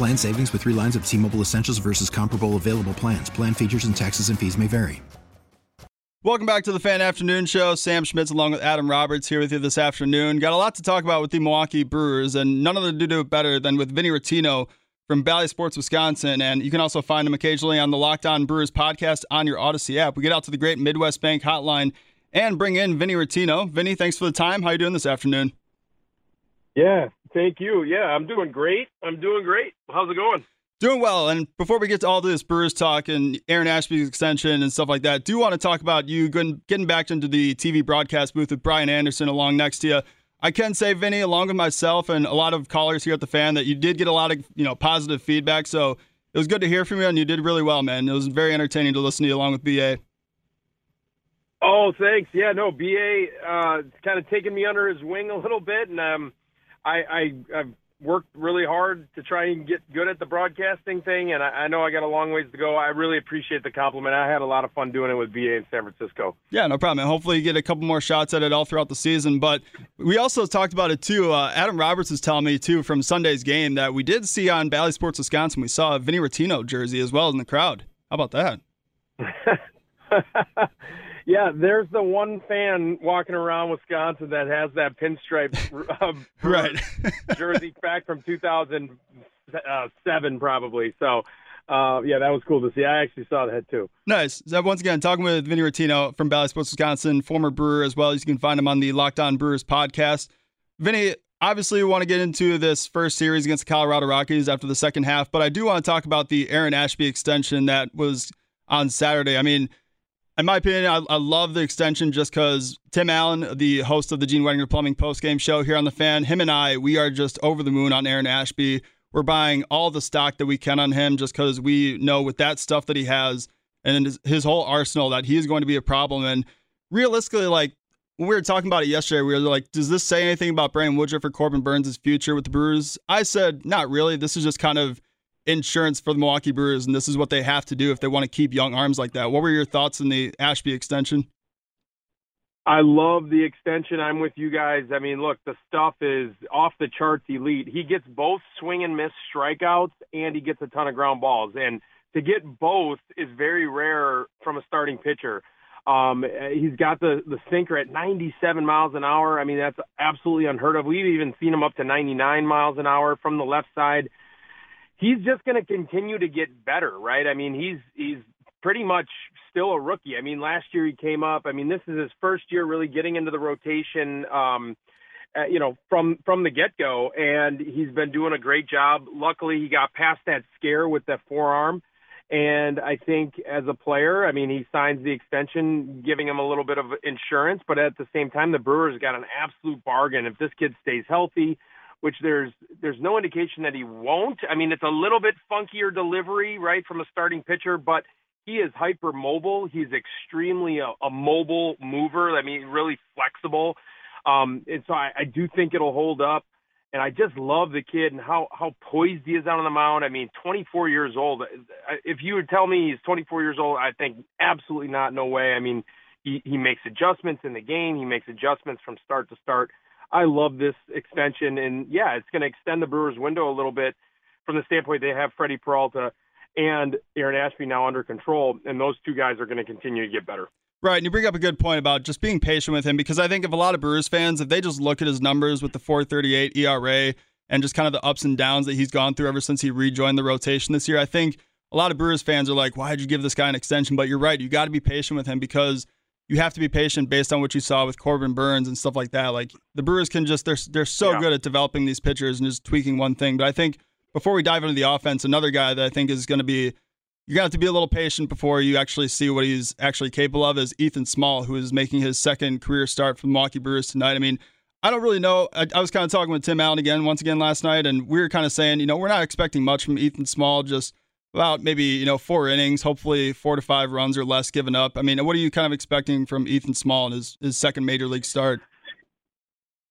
Plan savings with three lines of T Mobile Essentials versus comparable available plans. Plan features and taxes and fees may vary. Welcome back to the Fan Afternoon Show. Sam Schmitz along with Adam Roberts here with you this afternoon. Got a lot to talk about with the Milwaukee Brewers, and none of them do it better than with Vinny Rottino from Bally Sports Wisconsin. And you can also find him occasionally on the Locked On Brewers podcast on your Audacy app. We get out to the great Midwest Bank hotline and bring in Vinny Rottino. Vinny, thanks for the time. How you doing this afternoon? Yeah, thank you. Yeah, I'm doing great. I'm doing great. How's it going? Doing well. And before we get to all this Brewers talk and Aaron Ashby's extension and stuff like that, do want to talk about you getting back into the TV broadcast booth with Brian Anderson along next to you. I can say, Vinny, along with myself and a lot of callers here at the fan, that you did get a lot of you know positive feedback. So it was good to hear from you, and you did really well, man. It was very entertaining to listen to you along with BA. Oh, thanks. Yeah, no, BA uh, kind of taking me under his wing a little bit, and um, I, I I've worked really hard to try and get good at the broadcasting thing, and I, I know I got a long ways to go. I really appreciate the compliment. I had a lot of fun doing it with BA in San Francisco. Yeah, no problem. And hopefully, you get a couple more shots at it all throughout the season. But we also talked about it too. Uh, Adam Roberts is telling me too from Sunday's game that we did see on Bally Sports Wisconsin. We saw a Vinny Rottino jersey as well in the crowd. How about that? Yeah, there's the one fan walking around Wisconsin that has that pinstripe uh, right jersey back from 2007, probably. So, uh, yeah, that was cool to see. I actually saw that too. Nice. So once again, talking with Vinny Rottino from Bally Sports Wisconsin, former Brewer as well. You can find him on the Locked On Brewers podcast. Vinny, obviously, we want to get into this first series against the Colorado Rockies after the second half, but I do want to talk about the Aaron Ashby extension that was on Saturday. I mean, in my opinion, I, I love the extension just because Tim Allen, the host of the Gene Wettinger Plumbing postgame show here on the fan, him and I, we are just over the moon on Aaron Ashby. We're buying all the stock that we can on him just because we know with that stuff that he has and his, his whole arsenal that he is going to be a problem. And realistically, like when we were talking about it yesterday, we were like, does this say anything about Brandon Woodruff or Corbin Burnes' future with the Brewers? I said, not really. This is just kind of insurance for the Milwaukee Brewers, and this is what they have to do if they want to keep young arms like that. What were your thoughts on the Ashby extension? I love the extension. I'm with you guys. I mean, look, the stuff is off the charts elite. He gets both swing and miss strikeouts, and he gets a ton of ground balls. And to get both is very rare from a starting pitcher. Um, he's got the the sinker at 97 miles an hour. I mean, that's absolutely unheard of. We've even seen him up to 99 miles an hour from the left side he's just going to continue to get better, right? I mean, he's he's pretty much still a rookie. I mean, last year he came up. I mean, this is his first year really getting into the rotation. Um, uh, you know, from from the get go, and he's been doing a great job. Luckily, he got past that scare with that forearm. And I think as a player, I mean, he signs the extension, giving him a little bit of insurance, but at the same time, the Brewers got an absolute bargain. If this kid stays healthy, which there's there's no indication that he won't. I mean, it's a little bit funkier delivery, right, from a starting pitcher, but he is hyper mobile. He's extremely a, a mobile mover. I mean, really flexible. Um, and so I, I do think it'll hold up. And I just love the kid and how how poised he is out on the mound. I mean, 24 years old. If you would tell me he's 24 years old, I think absolutely not. No way. I mean, he he makes adjustments in the game. He makes adjustments from start to start. I love this extension, and yeah, it's going to extend the Brewers' window a little bit from the standpoint they have Freddie Peralta and Aaron Ashby now under control, and those two guys are going to continue to get better. Right, and you bring up a good point about just being patient with him because I think if a lot of Brewers fans, if they just look at his numbers with the 4.38 ERA and just kind of the ups and downs that he's gone through ever since he rejoined the rotation this year. I think a lot of Brewers fans are like, why did you give this guy an extension? But you're right. You got to be patient with him because you have to be patient based on what you saw with Corbin Burnes and stuff like that. Like the Brewers can just, they're, they're so yeah. good at developing these pitchers and just tweaking one thing. But I think before we dive into the offense, another guy that I think is going to be, you're going to have to be a little patient before you actually see what he's actually capable of is Ethan Small, who is making his second career start for the Milwaukee Brewers tonight. I mean, I don't really know. I, I was kind of talking with Tim Allen again, once again last night, and we were kind of saying, you know, we're not expecting much from Ethan Small, just about maybe, you know, four innings, hopefully four to five runs or less given up. I mean, what are you kind of expecting from Ethan Small in his, his second major league start?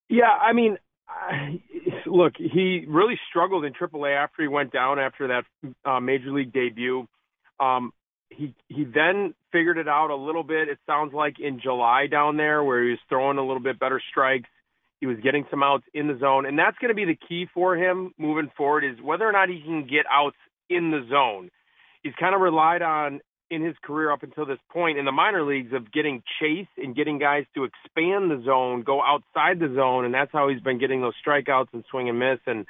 Yeah, I mean, look, he really struggled in AAA after he went down after that uh, major league debut. Um, he he then figured it out a little bit. It sounds like in July down there, where he was throwing a little bit better strikes. He was getting some outs in the zone, and that's going to be the key for him moving forward. Is whether or not he can get outs in the zone. He's kind of relied on in his career up until this point in the minor leagues of getting chase and getting guys to expand the zone, go outside the zone, and that's how he's been getting those strikeouts and swing and miss and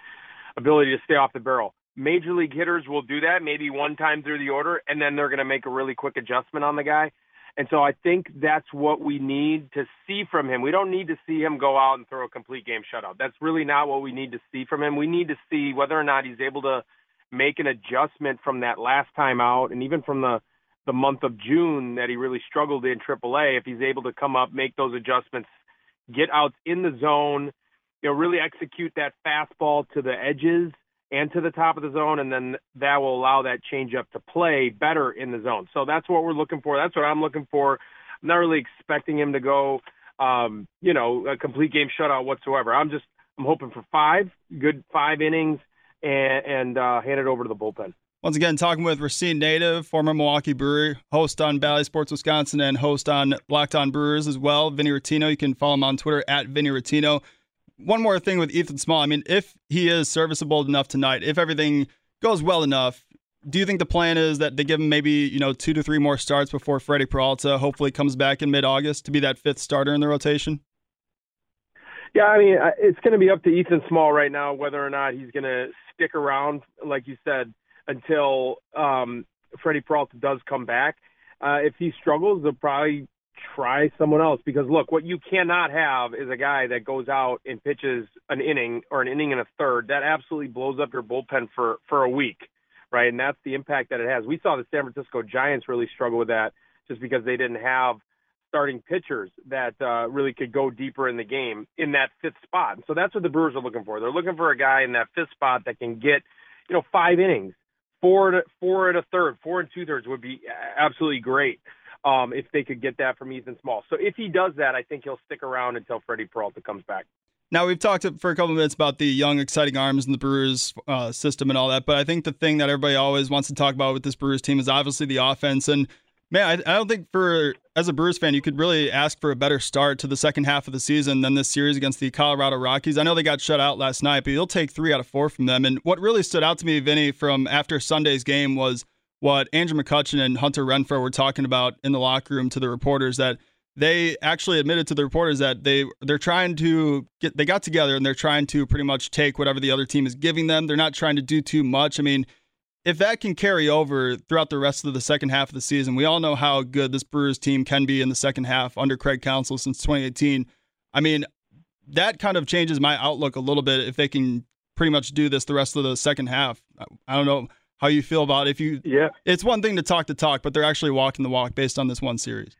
ability to stay off the barrel. Major league hitters will do that maybe one time through the order, and then they're going to make a really quick adjustment on the guy. And so I think that's what we need to see from him. We don't need to see him go out and throw a complete game shutout. That's really not what we need to see from him. We need to see whether or not he's able to make an adjustment from that last time out and even from the the month of June that he really struggled in AAA. If he's able to come up, make those adjustments, get outs in the zone, you know, really execute that fastball to the edges and to the top of the zone, and then that will allow that changeup to play better in the zone. So that's what we're looking for. That's what I'm looking for. I'm not really expecting him to go, um, you know, a complete game shutout whatsoever. I'm just I'm hoping for five good five innings and, and uh, hand it over to the bullpen. Once again, talking with Racine native, former Milwaukee Brewer, host on Bally Sports Wisconsin, and host on Locked On Brewers as well. Vinny Rottino. You can follow him on Twitter at Vinny Rottino. One more thing with Ethan Small. I mean, if he is serviceable enough tonight, if everything goes well enough, do you think the plan is that they give him maybe you know two to three more starts before Freddie Peralta hopefully comes back in mid-August to be that fifth starter in the rotation? Yeah, I mean, it's going to be up to Ethan Small right now whether or not he's going to stick around, like you said, until um, Freddie Peralta does come back. Uh, if he struggles, they'll probably try someone else because look, what you cannot have is a guy that goes out and pitches an inning or an inning and a third. That absolutely blows up your bullpen for for a week, right? And that's the impact that it has. We saw the San Francisco Giants really struggle with that just because they didn't have starting pitchers that uh, really could go deeper in the game in that fifth spot. And so that's what the Brewers are looking for. They're looking for a guy in that fifth spot that can get, you know, five innings, four four and a third, four and two thirds would be absolutely great um, if they could get that from Ethan Small. So if he does that, I think he'll stick around until Freddie Peralta comes back. Now we've talked for a couple of minutes about the young, exciting arms in the Brewers uh, system and all that, but I think the thing that everybody always wants to talk about with this Brewers team is obviously the offense. And man, I, I don't think for as a Brewers fan, you could really ask for a better start to the second half of the season than this series against the Colorado Rockies. I know they got shut out last night, but you'll take three out of four from them. And what really stood out to me, Vinny, from after Sunday's game was what Andrew McCutchen and Hunter Renfroe were talking about in the locker room to the reporters that they actually admitted to the reporters that they they're trying to get they got together and they're trying to pretty much take whatever the other team is giving them. They're not trying to do too much. I mean, if that can carry over throughout the rest of the second half of the season, we all know how good this Brewers team can be in the second half under Craig Counsell since 2018. I mean, that kind of changes my outlook a little bit if they can pretty much do this the rest of the second half. I don't know how you feel about it. if you yeah it's one thing to talk the talk but they're actually walking the walk based on this one series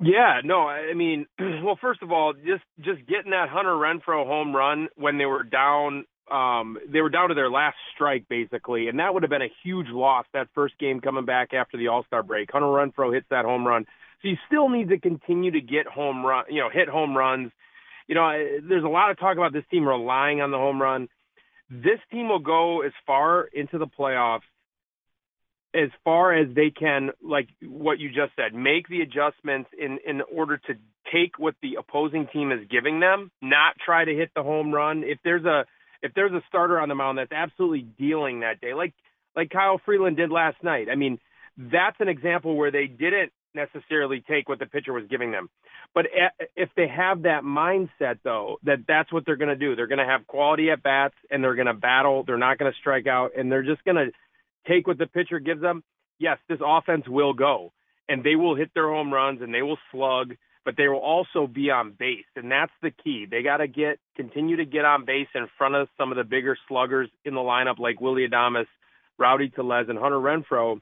yeah no i mean well first of all just just getting that hunter renfroe home run when they were down um, they were down to their last strike basically, and that would have been a huge loss that first game coming back after the All Star break. Hunter Renfroe hits that home run, so you still need to continue to get home run, you know, hit home runs. You know, there's a lot of talk about this team relying on the home run. This team will go as far into the playoffs as far as they can, like what you just said, make the adjustments in in order to take what the opposing team is giving them, not try to hit the home run. If there's a if there's a starter on the mound that's absolutely dealing that day, like like Kyle Freeland did last night. I mean, that's an example where they didn't necessarily take what the pitcher was giving them. But if they have that mindset, though, that that's what they're going to do, they're going to have quality at bats and they're going to battle. They're not going to strike out and they're just going to take what the pitcher gives them. Yes, this offense will go and they will hit their home runs and they will slug, but they will also be on base. And that's the key. They got to get, continue to get on base in front of some of the bigger sluggers in the lineup like Willie Adames, Rowdy Tellez, and Hunter Renfroe,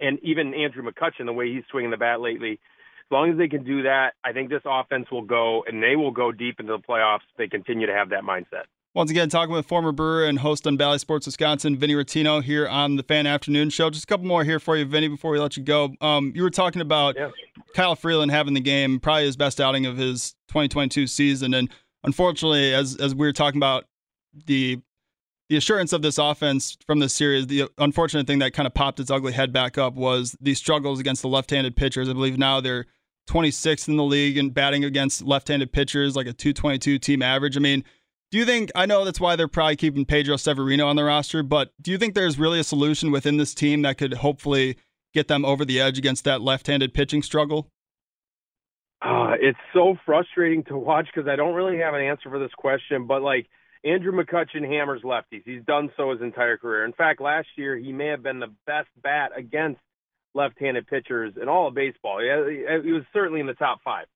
and even Andrew McCutchen, the way he's swinging the bat lately. As long as they can do that, I think this offense will go and they will go deep into the playoffs if they continue to have that mindset. Once again, talking with former Brewer and host on Bally Sports Wisconsin, Vinny Rottino here on the Fan Afternoon Show. Just a couple more here for you, Vinny, before we let you go. Um, you were talking about yeah. Kyle Freeland having the game, probably his best outing of his 2022 season, and unfortunately, as as we were talking about the the assurance of this offense from this series, the unfortunate thing that kind of popped its ugly head back up was the struggles against the left-handed pitchers. I believe now they're 26th in the league and batting against left-handed pitchers, like a 222 team average. I mean, do you think I know that's why they're probably keeping Pedro Severino on the roster, but do you think there's really a solution within this team that could hopefully get them over the edge against that left-handed pitching struggle? Uh, it's so frustrating to watch because I don't really have an answer for this question, but like Andrew McCutchen hammers lefties. He's done so his entire career. In fact, last year he may have been the best bat against left-handed pitchers in all of baseball. He, was certainly in the top five.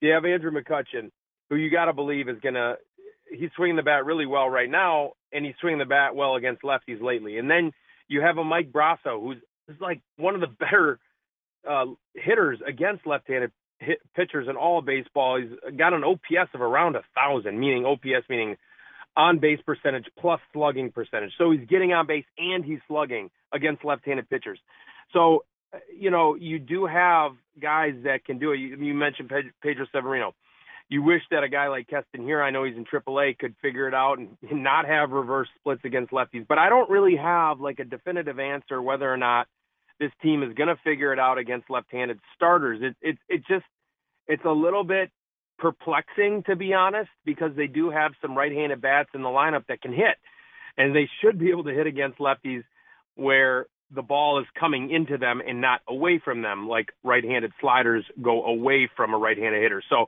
You have Andrew McCutchen, who you got to believe is going to. He's swinging the bat really well right now, and he's swinging the bat well against lefties lately. And then you have a Mike Brosseau, who's like one of the better uh, hitters against left-handed hit pitchers in all of baseball. He's got an OPS of around a thousand, meaning OPS meaning on base percentage plus slugging percentage. So he's getting on base and he's slugging against left-handed pitchers. So, you know, you do have guys that can do it. You, you mentioned Pedro Severino. You wish that a guy like Keston Hiura, I know he's in AAA, could figure it out and, not have reverse splits against lefties. But I don't really have like a definitive answer whether or not this team is going to figure it out against left-handed starters. It it it just it's a little bit perplexing to be honest because they do have some right-handed bats in the lineup that can hit and they should be able to hit against lefties where the ball is coming into them and not away from them like right-handed sliders go away from a right-handed hitter so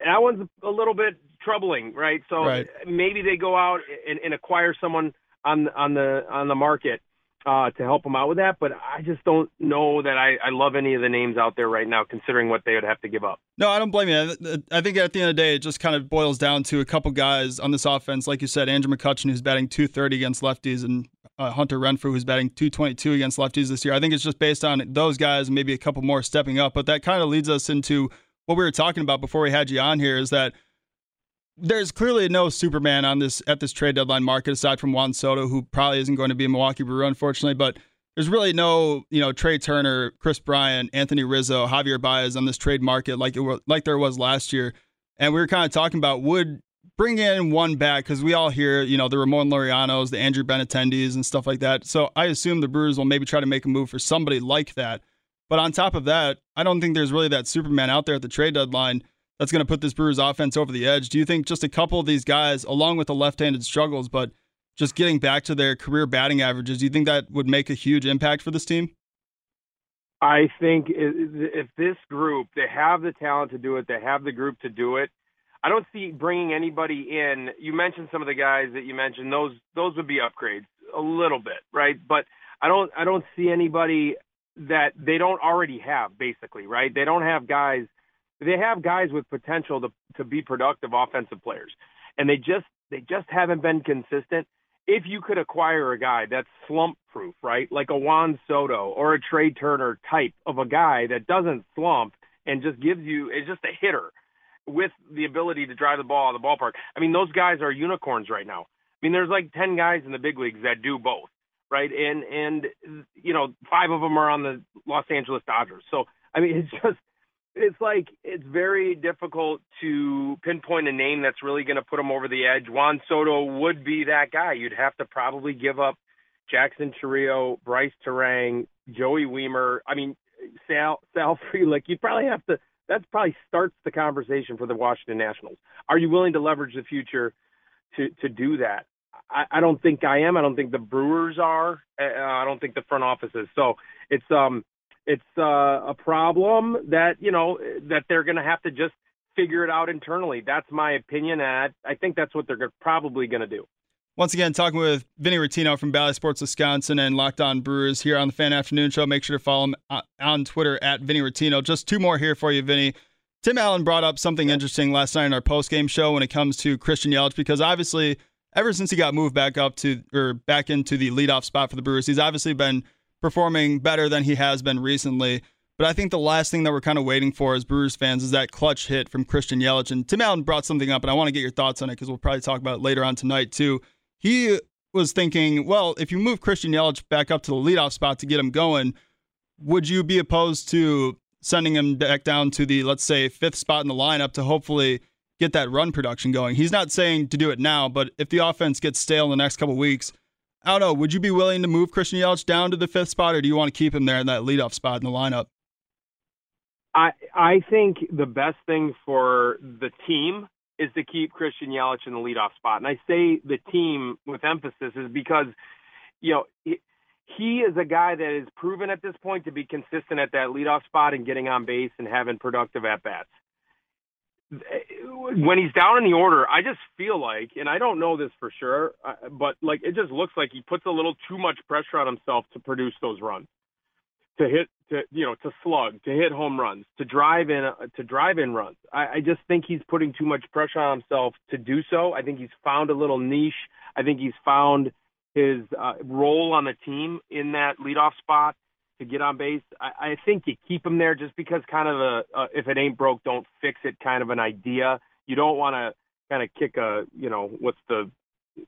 that one's a little bit troubling right so right. maybe they go out and, and acquire someone on on the on the market uh, to help them out with that. But I just don't know that I, I love any of the names out there right now, considering what they would have to give up. No, I don't blame you. I think at the end of the day, it just kind of boils down to a couple guys on this offense, like you said, Andrew McCutchen, who's batting 230 against lefties, and uh, Hunter Renfroe, who's batting 222 against lefties this year. I think it's just based on those guys and maybe a couple more stepping up. But that kind of leads us into what we were talking about before we had you on here is that – there's clearly no Superman on this at this trade deadline market aside from Juan Soto, who probably isn't going to be a Milwaukee Brewer, unfortunately. But there's really no, you know, Trea Turner, Kris Bryant, Anthony Rizzo, Javier Baez on this trade market like it was, like there was last year. And we were kind of talking about would bring in one back because we all hear, you know, the Ramon Laureanos, the Andrew Benintendis, and stuff like that. So I assume the Brewers will maybe try to make a move for somebody like that. But on top of that, I don't think there's really that Superman out there at the trade deadline that's going to put this Brewers offense over the edge. Do you think just a couple of these guys, along with the left-handed struggles, but just getting back to their career batting averages, do you think that would make a huge impact for this team? I think if this group, they have the talent to do it, they have the group to do it. I don't see bringing anybody in. You mentioned some of the guys that you mentioned; those those would be upgrades a little bit, right? But I don't I don't see anybody that they don't already have, basically, right? They don't have guys they have guys with potential to to be productive offensive players, and they just they just haven't been consistent. If you could acquire a guy that's slump proof, right, like a Juan Soto or a Trea Turner type of a guy that doesn't slump and just gives you is just a hitter with the ability to drive the ball out of the ballpark. I mean, those guys are unicorns right now. I mean, there's like ten guys in the big leagues that do both, right? And and you know, five of them are on the Los Angeles Dodgers. So I mean, it's just it's like it's very difficult to pinpoint a name that's really going to put him over the edge. Juan Soto would be that guy. You'd have to probably give up Jackson Chourio, Brice Turang, Joey Wiemer. I mean, Sal Sal Frelick. You'd probably have to. That probably starts the conversation for the Washington Nationals. Are you willing to leverage the future to to do that? I, I don't think I am. I don't think the Brewers are. Uh, I don't think the front office is. So it's um it's uh, a problem that you know that they're going to have to just figure it out internally. That's my opinion, and I, think that's what they're probably going to do. Once again, talking with Vinny Rottino from Bally Sports Wisconsin and Locked On Brewers here on the Fan Afternoon Show. Make sure to follow him uh, on Twitter at Vinny Rottino. Just two more here for you, Vinny. Tim Allen brought up something interesting last night in our post game show when it comes to Christian Yelich because obviously, ever since he got moved back up to or back into the leadoff spot for the Brewers, he's obviously been performing better than he has been recently. But I think the last thing that we're kind of waiting for as Brewers fans is that clutch hit from Christian Yelich. And Tim Allen brought something up, and I want to get your thoughts on it because we'll probably talk about it later on tonight, too. He was thinking, well, if you move Christian Yelich back up to the leadoff spot to get him going, would you be opposed to sending him back down to the, let's say, fifth spot in the lineup to hopefully get that run production going? He's not saying to do it now, but if the offense gets stale in the next couple weeks, I don't know. Would you be willing to move Christian Yelich down to the fifth spot, or do you want to keep him there in that leadoff spot in the lineup? I I think the best thing for the team is to keep Christian Yelich in the leadoff spot. And I say the team with emphasis is because, you know, he, he is a guy that is proven at this point to be consistent at that leadoff spot and getting on base and having productive at bats. When he's down in the order, I just feel like, and I don't know this for sure, uh, but like it just looks like he puts a little too much pressure on himself to produce those runs. To hit to you know to slug to hit home runs to drive in to drive in runs. I, I just think he's putting too much pressure on himself to do so. I think he's found a little niche. I think he's found his uh, role on the team in that leadoff spot to get on base i, I think you keep him there just because kind of a, a if it ain't broke don't fix it kind of an idea you don't want to kind of kick a you know what's the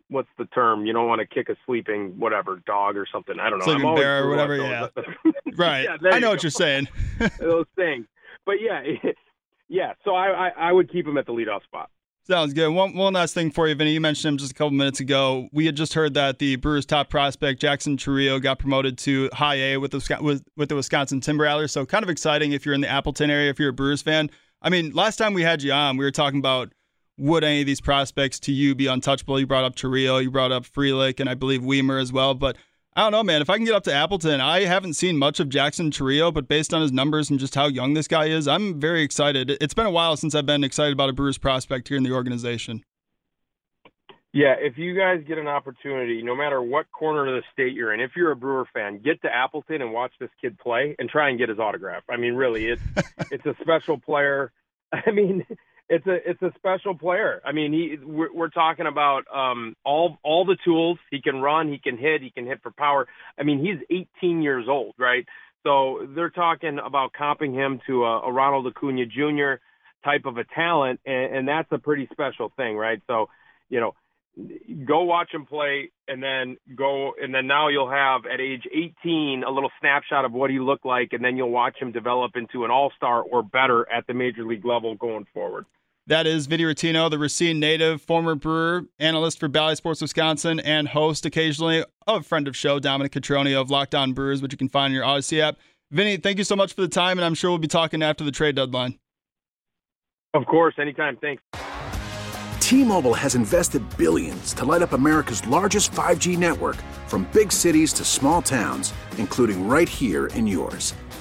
what's the term? You don't want to kick a sleeping whatever dog or something. I don't know. Sleeping bear or whatever. Yeah. right. yeah, I know what you're saying. those things. But yeah, yeah. So I, I, I would keep him at the leadoff spot. Sounds good. One one last thing for you, Vinny. You mentioned him just a couple minutes ago. We had just heard that the Brewers' top prospect Jackson Chourio got promoted to High A with the with, with the Wisconsin Timber Rattlers. So kind of exciting if you're in the Appleton area, if you're a Brewers fan. I mean, last time we had you on, we were talking about would any of these prospects to you be untouchable? You brought up Chourio, you brought up Frelick, and I believe Wiemer as well. But I don't know, man. If I can get up to Appleton, I haven't seen much of Jackson Chourio, but based on his numbers and just how young this guy is, I'm very excited. It's been a while since I've been excited about a Brewers prospect here in the organization. Yeah, if you guys get an opportunity, no matter what corner of the state you're in, if you're a Brewer fan, get to Appleton and watch this kid play and try and get his autograph. I mean, really, it's it's a special player. I mean, it's a it's a special player. I mean, he we're, we're talking about um, all all the tools. He can run, he can hit, he can hit for power. I mean, he's 18 years old, right? So they're talking about comping him to a, a Ronald Acuna Jr. type of a talent, and, and that's a pretty special thing, right? So, you know, go watch him play and then go and then now you'll have at age 18 a little snapshot of what he looked like and then you'll watch him develop into an all-star or better at the major league level going forward that is Vinny Rottino, the Racine native, former brewer, analyst for Bally Sports Wisconsin, and host occasionally of friend of show, Dominic Cotroneo of Locked On Brewers, which you can find in your Audacy app. Vinny, thank you so much for the time, and I'm sure we'll be talking after the trade deadline. Of course, anytime. Thanks. T-Mobile has invested billions to light up America's largest 5G network from big cities to small towns, including right here in yours.